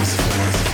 Transformação.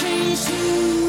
trees you.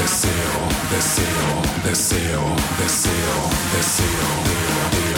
Deseo, deseo, deseo, deseo, deseo, deseo,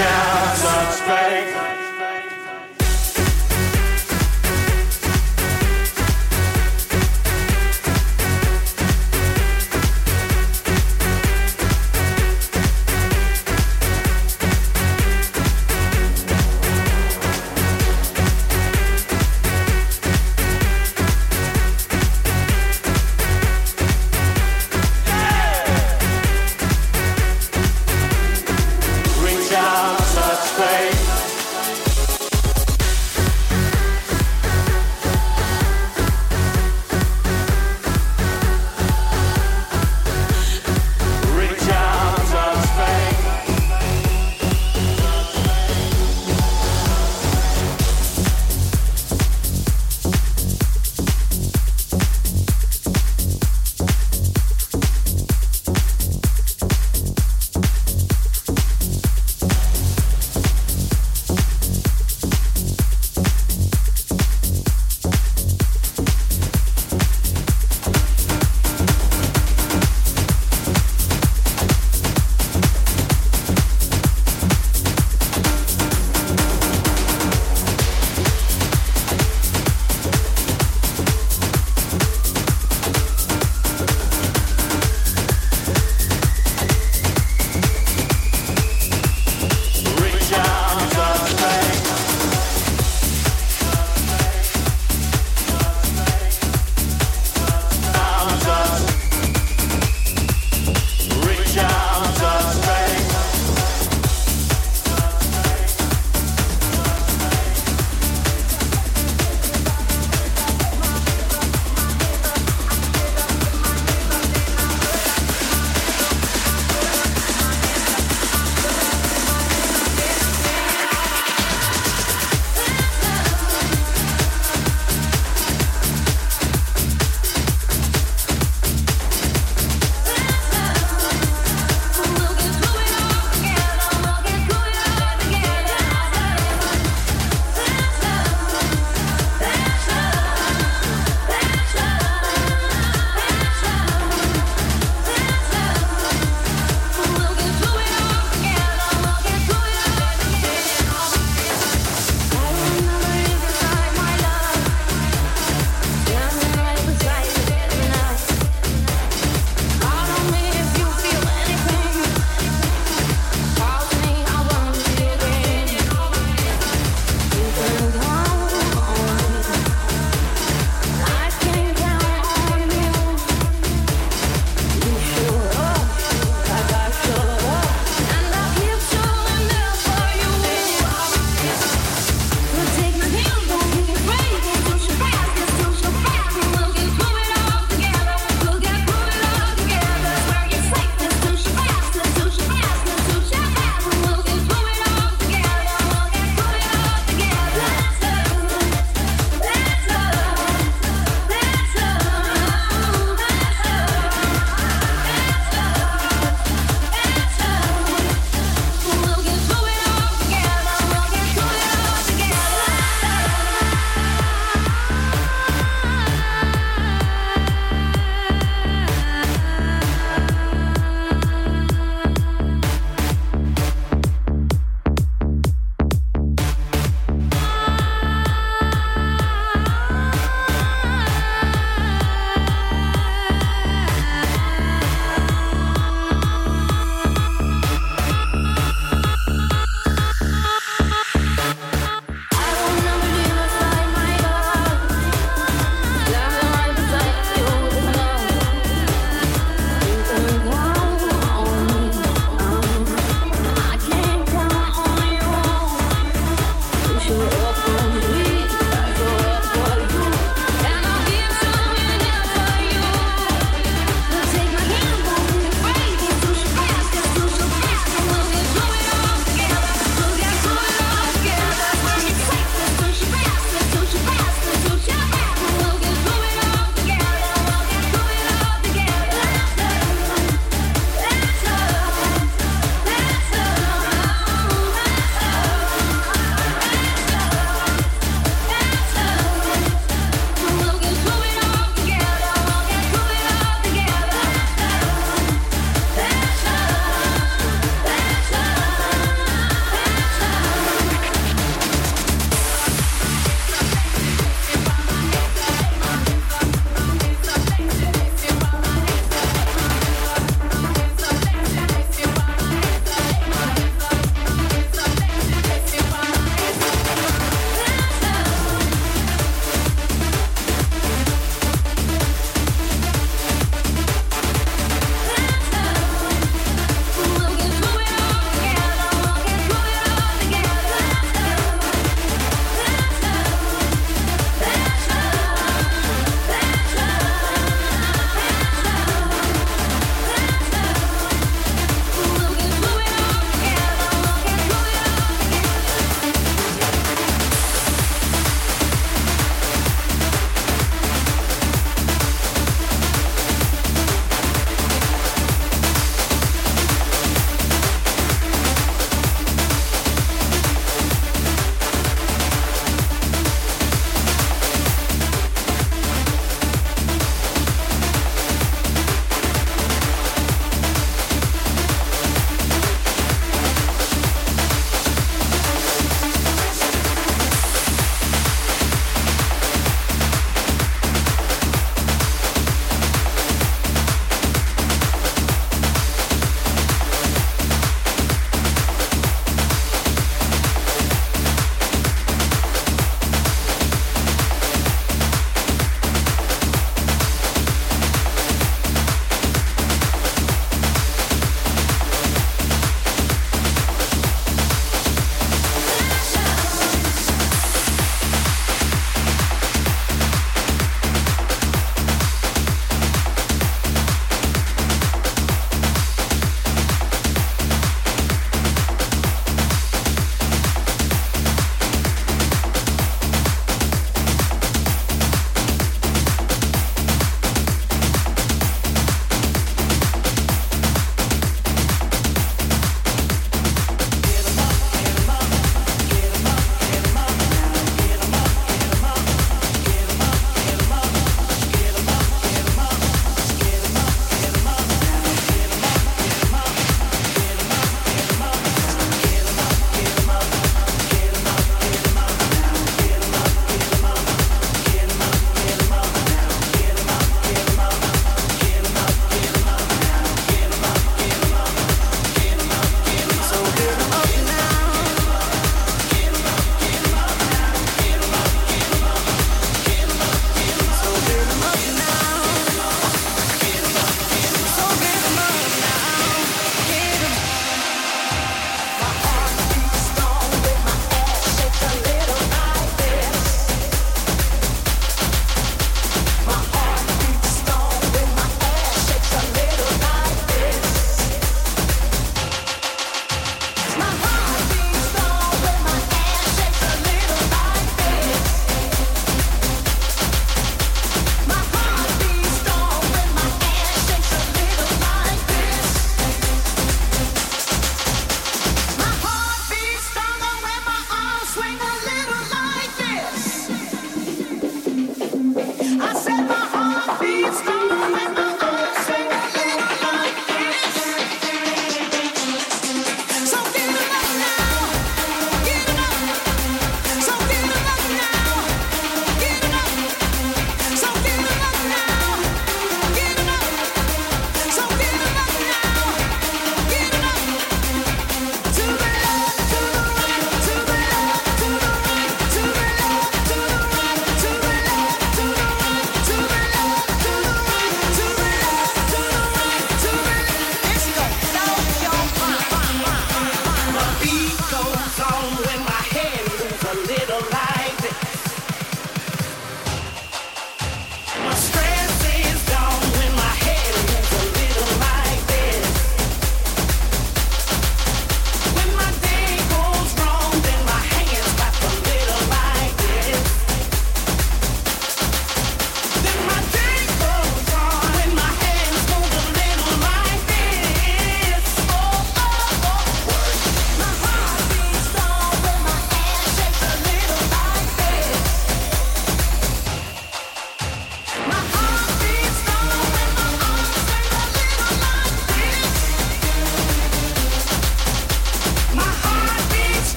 out, faith.